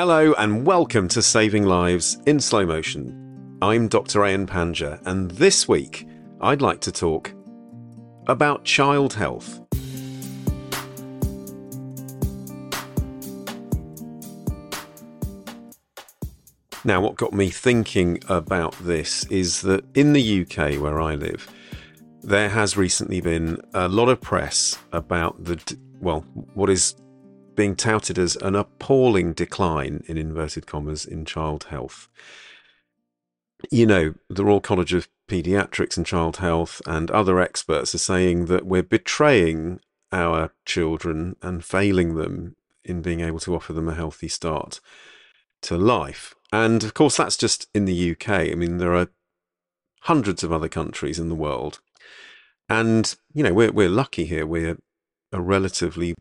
Hello and welcome to Saving Lives in Slow Motion. I'm Dr. Ayan Panja, and this week I'd like to talk about child health. Now, what got me thinking about this is that in the UK, where I live, there has recently been a lot of press about the, well, what is being touted as an appalling decline, in inverted commas, in child health. You know, the Royal College of Paediatrics and Child Health and other experts are saying that we're betraying our children and failing them in being able to offer them a healthy start to life. And of course, that's just in the UK. I mean, there are hundreds of other countries in the world. And, you know, we're, we're lucky here. We're a relatively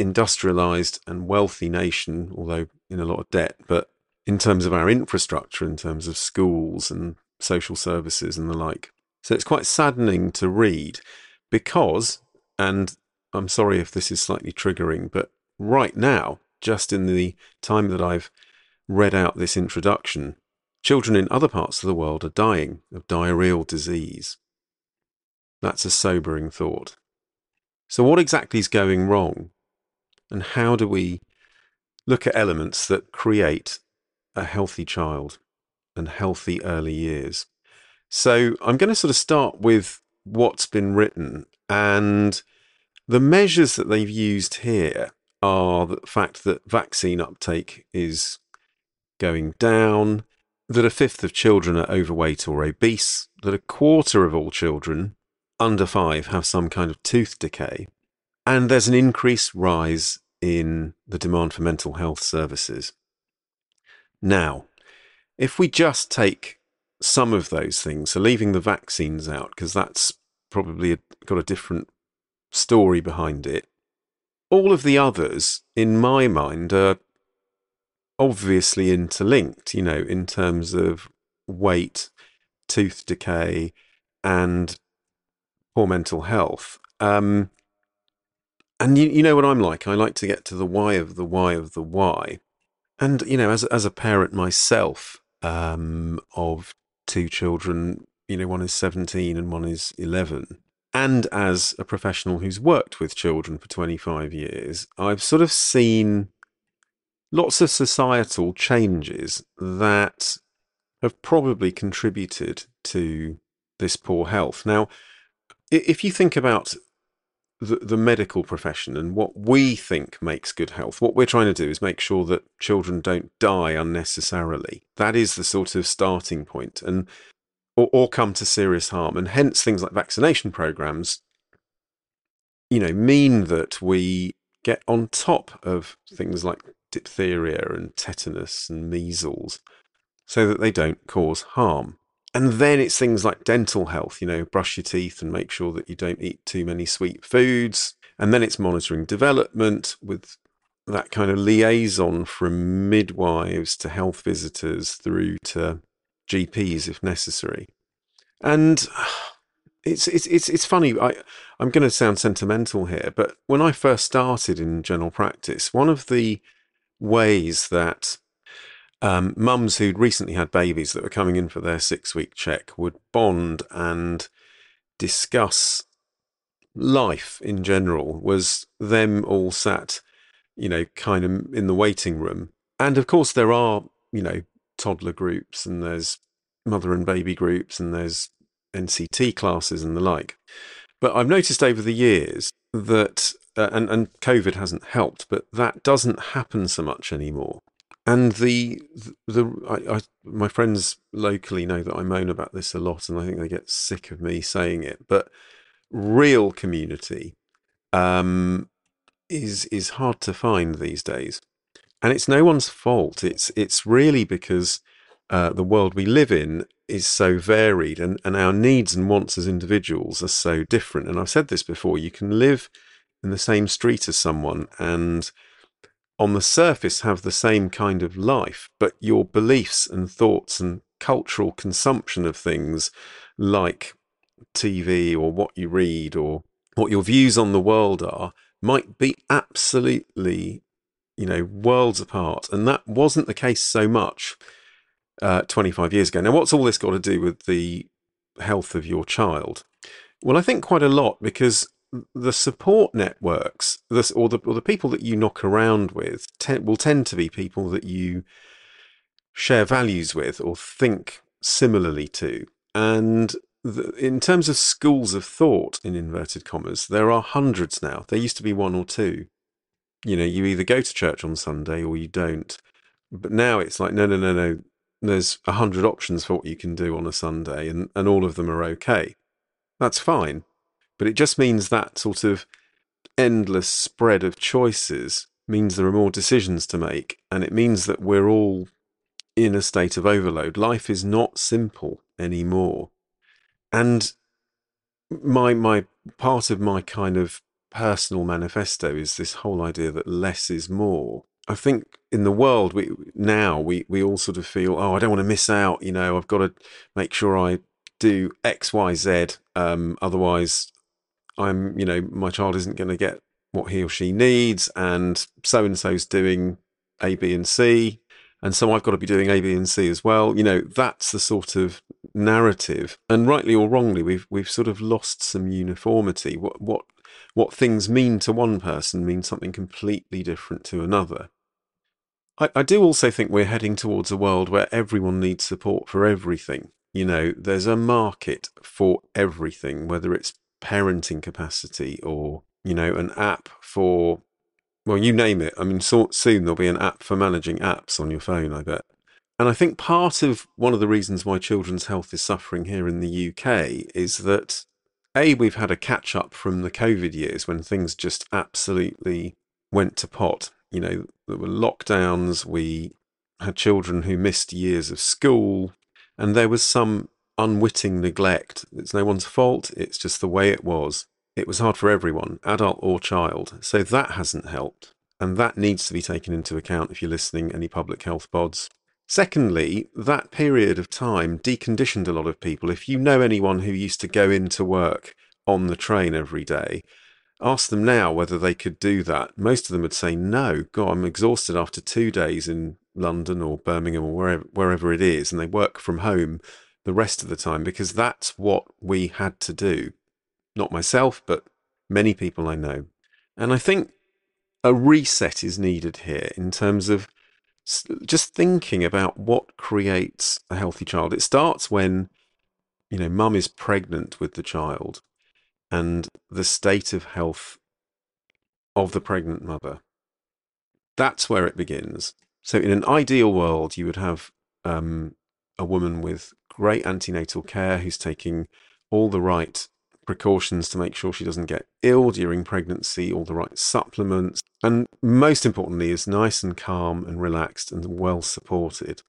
industrialized and wealthy nation, although in a lot of debt. But in terms of our infrastructure, in terms of schools and social services and the like. So it's quite saddening to read because, and I'm sorry if this is slightly triggering, but right now, just in the time that I've read out this introduction, children in other parts of the world are dying of diarrheal disease. That's a sobering thought. So, what exactly is going wrong? And how do we look at elements that create a healthy child and healthy early years? So, I'm going to sort of start with what's been written. And the measures that they've used here are the fact that vaccine uptake is going down, that a fifth of children are overweight or obese, that a quarter of all children under five have some kind of tooth decay, and there's an increased rise in the demand for mental health services. Now, if we just take some of those things, so leaving the vaccines out, because that's probably got a different story behind it, all of the others, in my mind, are obviously interlinked, you know, in terms of weight, tooth decay, and poor mental health. Um, and you, you know what I'm like. I like to get to the why of the why of the why. And, you know, as, as a parent myself um, of two children, you know, one is 17 and one is 11. And as a professional who's worked with children for 25 years, I've sort of seen lots of societal changes that have probably contributed to this poor health. Now, if you think about the, the medical profession and what we think makes good health, what we're trying to do is make sure that children don't die unnecessarily. That is the sort of starting point, and or, or come to serious harm, and hence things like vaccination programs, you know, mean that we get on top of things like diphtheria and tetanus and measles so that they don't cause harm. And then it's things like dental health, you know, brush your teeth and make sure that you don't eat too many sweet foods. And then it's monitoring development with that kind of liaison from midwives to health visitors through to GPs if necessary. And it's it's it's it's funny. I I'm going to sound sentimental here, but when I first started in general practice, one of the ways that um, mums who'd recently had babies that were coming in for their six week check would bond and discuss life in general was them all sat, you know, kind of in the waiting room. And of course, there are, you know, toddler groups and there's mother and baby groups and there's NCT classes and the like. But I've noticed over the years that, uh, and, and COVID hasn't helped, but that doesn't happen so much anymore. And the the I, I, my friends locally know that I moan about this a lot, and I think they get sick of me saying it. But real community um, is is hard to find these days, and it's no one's fault. It's it's really because uh, the world we live in is so varied, and and our needs and wants as individuals are so different. And I've said this before: you can live in the same street as someone and on the surface have the same kind of life, but your beliefs and thoughts and cultural consumption of things like TV or what you read or what your views on the world are might be absolutely, you know, worlds apart. And that wasn't the case so much uh, 25 years ago. Now, what's all this got to do with the health of your child? Well, I think quite a lot because the support networks, or the or the people that you knock around with, te- will tend to be people that you share values with or think similarly to. And the, in terms of schools of thought, in inverted commas, there are hundreds now. There used to be one or two. You know, you either go to church on Sunday or you don't. But now it's like, no, no, no, no. There's a hundred options for what you can do on a Sunday, and, and all of them are okay. That's fine. But it just means that sort of endless spread of choices means there are more decisions to make. And it means that we're all in a state of overload. Life is not simple anymore. And my my part of my kind of personal manifesto is this whole idea that less is more. I think in the world we now we we all sort of feel oh I don't want to miss out you know I've got to make sure I do X Y Z um, otherwise I'm, you know, my child isn't going to get what he or she needs, and so and so's doing A, B, and C, and so I've got to be doing A, B, and C as well. You know, that's the sort of narrative, and rightly or wrongly, we've we've sort of lost some uniformity. What what what things mean to one person mean something completely different to another. I, I do also think we're heading towards a world where everyone needs support for everything. You know, there's a market for everything, whether it's parenting capacity or you know an app for well you name it. I mean so, soon there'll be an app for managing apps on your phone i bet. And i think part of one of the reasons why children's health is suffering here in the uk is that a we've had a catch up from the covid years when things just absolutely went to pot. You know there were lockdowns we had children who missed years of school and there was some unwitting neglect. It's no one's fault, it's just the way it was. It was hard for everyone, adult or child. So that hasn't helped. And that needs to be taken into account if you're listening any public health pods. Secondly, that period of time deconditioned a lot of people. If you know anyone who used to go into work on the train every day, ask them now whether they could do that. Most of them would say, no, God, I'm exhausted after two days in London or Birmingham or wherever, wherever it is, and they work from home the rest of the time because that's what we had to do. Not myself, but many people I know. And I think a reset is needed here in terms of just thinking about what creates a healthy child. It starts when, you know, mum is pregnant with the child and the state of health of the pregnant mother. That's where it begins. So, in an ideal world, you would have um, a woman with great antenatal care who's taking all the right precautions to make sure she doesn't get ill during pregnancy, all the right supplements, and most importantly, is nice and calm and relaxed and well supported.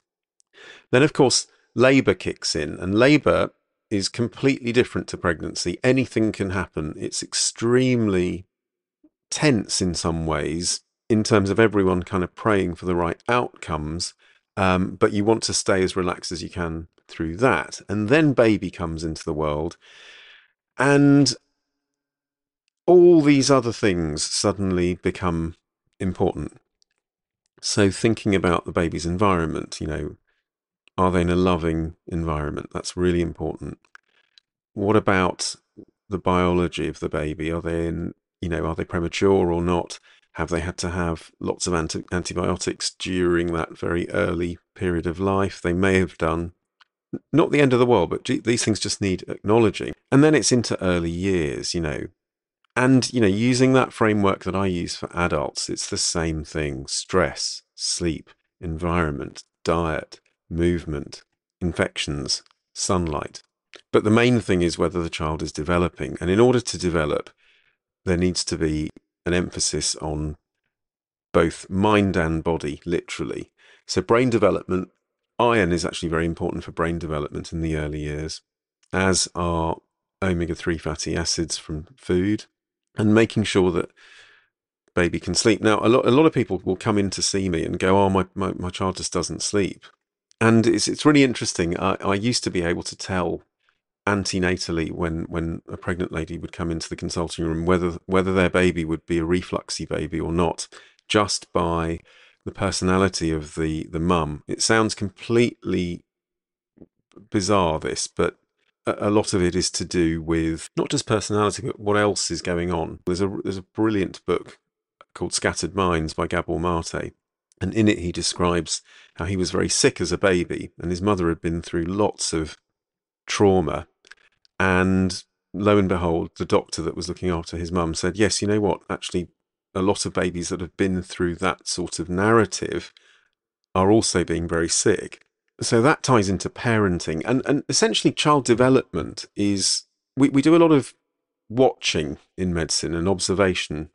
Then, of course, labour kicks in, and labour is completely different to pregnancy. Anything can happen. It's extremely tense in some ways, in terms of everyone kind of praying for the right outcomes. Um, but you want to stay as relaxed as you can through that. And then baby comes into the world. And all these other things suddenly become important. So, thinking about the baby's environment, you know, are they in a loving environment? That's really important. What about the biology of the baby. Are they in, you know, are they premature or not? Have they had to have lots of anti- antibiotics during that very early period of life? They may have done. Not the end of the world, but these things just need acknowledging. And then it's into early years, you know. And, you know, using that framework that I use for adults, it's the same thing stress, sleep, environment, diet, movement, infections, sunlight. But the main thing is whether the child is developing. And in order to develop, there needs to be an emphasis on both mind and body, literally. So, brain development, iron is actually very important for brain development in the early years, as are omega 3 fatty acids from food, and making sure that baby can sleep. Now, a lot, a lot of people will come in to see me and go, Oh, my, my, my child just doesn't sleep. And it's, it's really interesting. I, I used to be able to tell antenatally when when a pregnant lady would come into the consulting room whether whether their baby would be a refluxy baby or not just by the personality of the the mum. It sounds completely bizarre this but a, a lot of it is to do with not just personality but what else is going on. There's a there's a brilliant book called Scattered Minds by Gabor Mate and in it he describes how he was very sick as a baby and his mother had been through lots of trauma. And lo and behold, the doctor that was looking after his mum said, Yes, you know what? Actually, a lot of babies that have been through that sort of narrative are also being very sick. So that ties into parenting. And, and essentially, child development is we, we do a lot of watching in medicine and observation.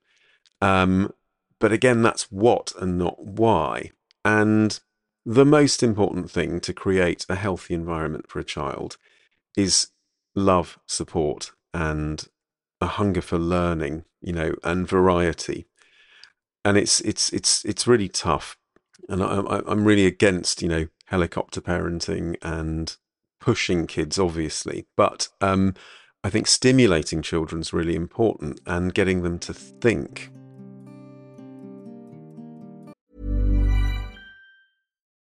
Um, but again, that's what and not why. And the most important thing to create a healthy environment for a child is love, support, and a hunger for learning, you know, and variety. And it's it's it's it's really tough, and I, I'm really against you know helicopter parenting and pushing kids, obviously, but um, I think stimulating children is really important and getting them to think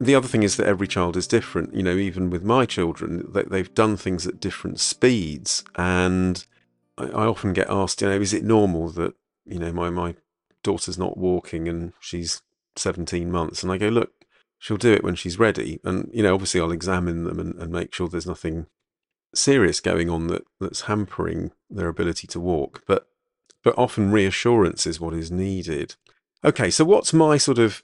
The other thing is that every child is different. You know, even with my children, they, they've done things at different speeds, and I, I often get asked, you know, is it normal that you know my my daughter's not walking and she's 17 months, and I go, look she'll do it when she's ready. And, you know, obviously I'll examine them and, and make sure there's nothing serious going on that, that's hampering their ability to walk. But, but often reassurance is what is needed. Okay, so what's my sort of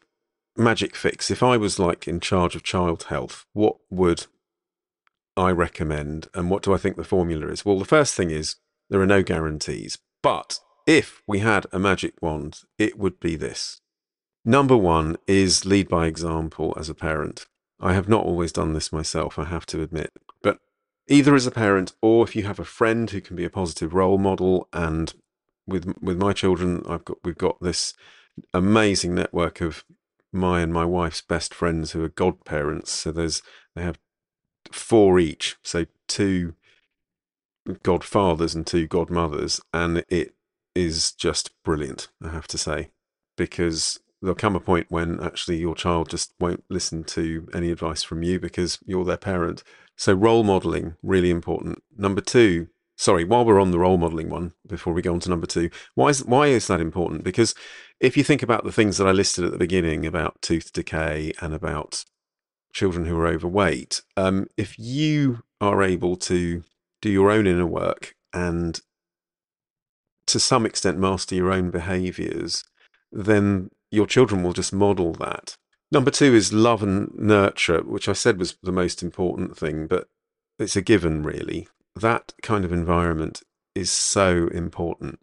magic fix? If I was like in charge of child health, what would I recommend? And what do I think the formula is? Well, the first thing is There are no guarantees. But if we had a magic wand, it would be this. Number one is lead by example as a parent. I have not always done this myself, I have to admit. But either as a parent or if you have a friend who can be a positive role model, and with with my children, I've got we've got this amazing network of my and my wife's best friends who are godparents. So there's they have four each, so two godfathers and two godmothers, and it is just brilliant. I have to say, because there'll come a point when actually your child just won't listen to any advice from you because you're their parent. So role modeling really important. Number two, sorry, while we're on the role modeling one, before we go on to number two, why is why is that important? Because if you think about the things that I listed at the beginning about tooth decay and about children who are overweight, um, if you are able to do your own inner work and to some extent master your own behaviors, then your children will just model that. Number two is love and nurture, which I said was the most important thing, but it's a given, really that kind of environment is so important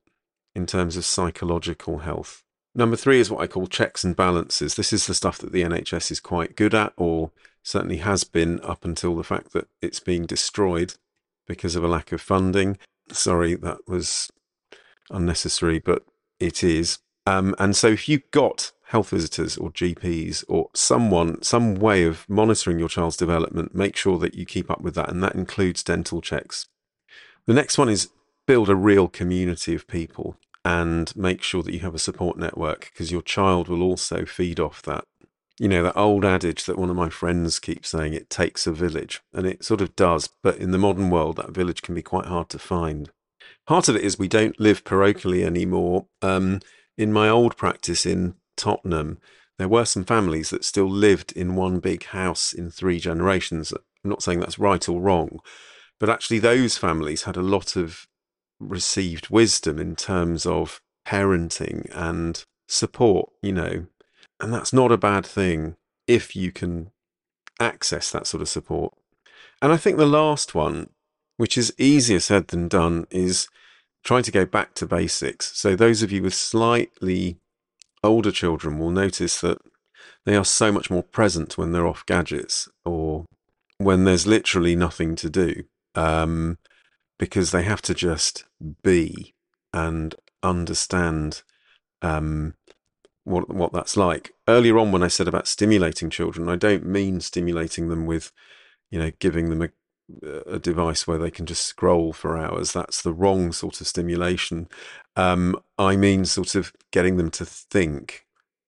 in terms of psychological health. Number three is what I call checks and balances. This is the stuff that the NHS is quite good at, or certainly has been up until the fact that it's being destroyed because of a lack of funding. Sorry, that was unnecessary, but it is. Um, and so if you've got health visitors or GPs or someone, some way of monitoring your child's development, make sure that you keep up with that. And that includes dental checks. The next one is build a real community of people and make sure that you have a support network because your child will also feed off that. You know, that old adage that one of my friends keeps saying, it takes a village. And it sort of does. But in the modern world, that village can be quite hard to find. Part of it is we don't live parochially anymore. Um, in my old practice in Tottenham, there were some families that still lived in one big house in three generations. I'm not saying that's right or wrong, but actually, those families had a lot of received wisdom in terms of parenting and support, you know, and that's not a bad thing if you can access that sort of support. And I think the last one, which is easier said than done, is trying to go back to basics. So, those of you with slightly older children will notice that they are so much more present when they're off gadgets or when there's literally nothing to do um, because they have to just be and understand um, what what that's like. Earlier on, when I said about stimulating children, I don't mean stimulating them with, you know, giving them a a device where they can just scroll for hours. That's the wrong sort of stimulation. Um, I mean, sort of getting them to think.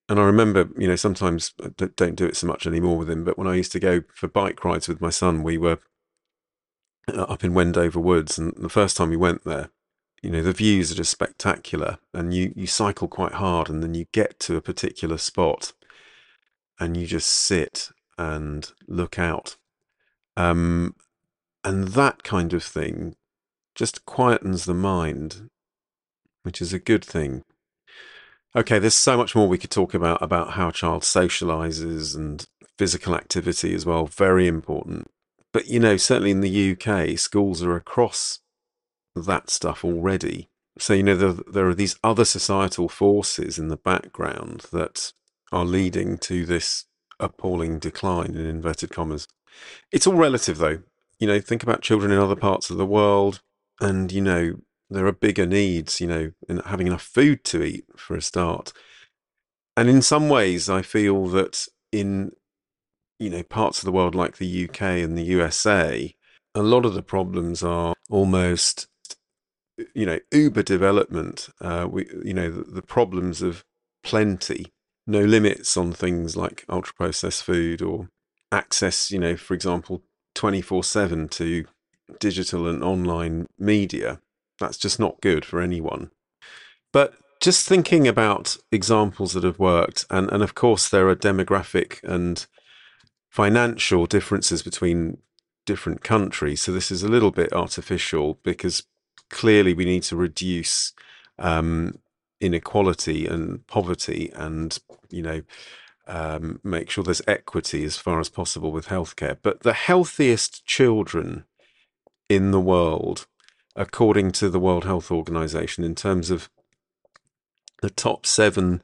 And I remember, you know, sometimes I uh, don't do it so much anymore with him, but when I used to go for bike rides with my son, we were up in Wendover Woods, and the first time we went there, you know, the views are just spectacular, and you you cycle quite hard, and then you get to a particular spot, and you just sit and look out. Um, and that kind of thing just quietens the mind, which is a good thing. Okay, there's so much more we could talk about about how a child socializes and physical activity as well. Very important. But you know, certainly in the UK, schools are across that stuff already. So you know, there, there are these other societal forces in the background that are leading to this appalling decline in inverted commas. It's all relative, though you know, think about children in other parts of the world, and you know, there are bigger needs, you know, in having enough food to eat for a start. And in some ways, I feel that in you know parts of the world like the UK and the USA, a lot of the problems are almost you know uber development. Uh, we you know the, the problems of plenty, no limits on things like ultra processed food or access. You know, for example, 24 7 to digital and online media. That's just not good for anyone. But just thinking about examples that have worked, and, and of course, there are demographic and financial differences between different countries. So this is a little bit artificial because clearly we need to reduce um, inequality and poverty and, you know, um, make sure there's equity as far as possible with healthcare. But the healthiest children in the world according to the World Health Organization, in terms of the top seven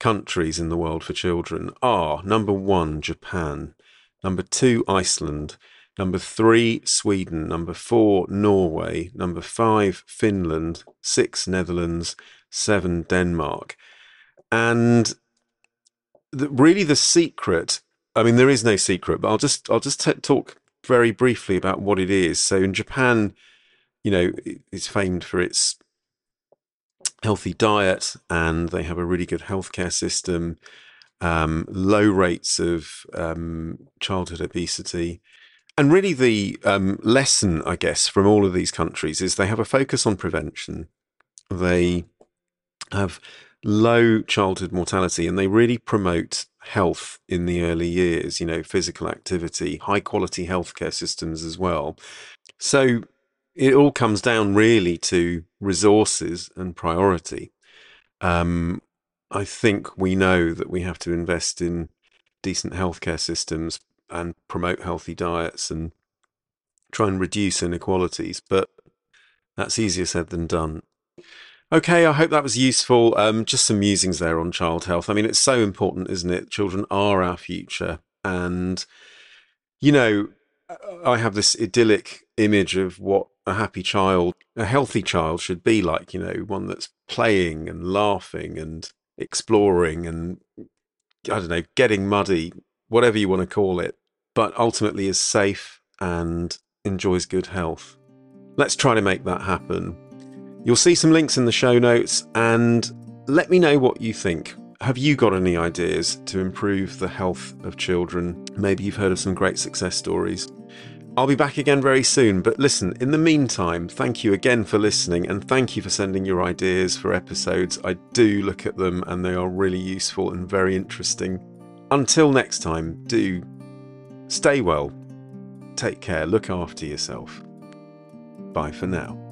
countries in the world for children are number one, Japan, number two, Iceland, number three, Sweden, number four, Norway, number five, Finland, six, Netherlands, seven, Denmark. And the, really the secret, I mean, there is no secret, but I'll just, I'll just t- talk very briefly about what it is. So in Japan, you know, it's famed for its healthy diet and they have a really good healthcare system, um, low rates of um, childhood obesity. And really, the um, lesson, I guess, from all of these countries is they have a focus on prevention. They have low childhood mortality and they really promote health in the early years, you know, physical activity, high quality healthcare systems as well. So it all comes down really to resources and priority. Um, I think we know that we have to invest in decent healthcare systems and promote healthy diets and try and reduce inequalities, but that's easier said than done. Okay, I hope that was useful. Um, just some musings there on child health. I mean, it's so important, isn't it? Children are our future. And, you know, I have this idyllic image of what a happy child, a healthy child should be like, you know, one that's playing and laughing and exploring and, I don't know, getting muddy, whatever you want to call it, but ultimately is safe and enjoys good health. Let's try to make that happen. You'll see some links in the show notes and let me know what you think. Have you got any ideas to improve the health of children? Maybe you've heard of some great success stories. I'll be back again very soon, but listen, in the meantime, thank you again for listening and thank you for sending your ideas for episodes. I do look at them and they are really useful and very interesting. Until next time, do stay well, take care, look after yourself. Bye for now.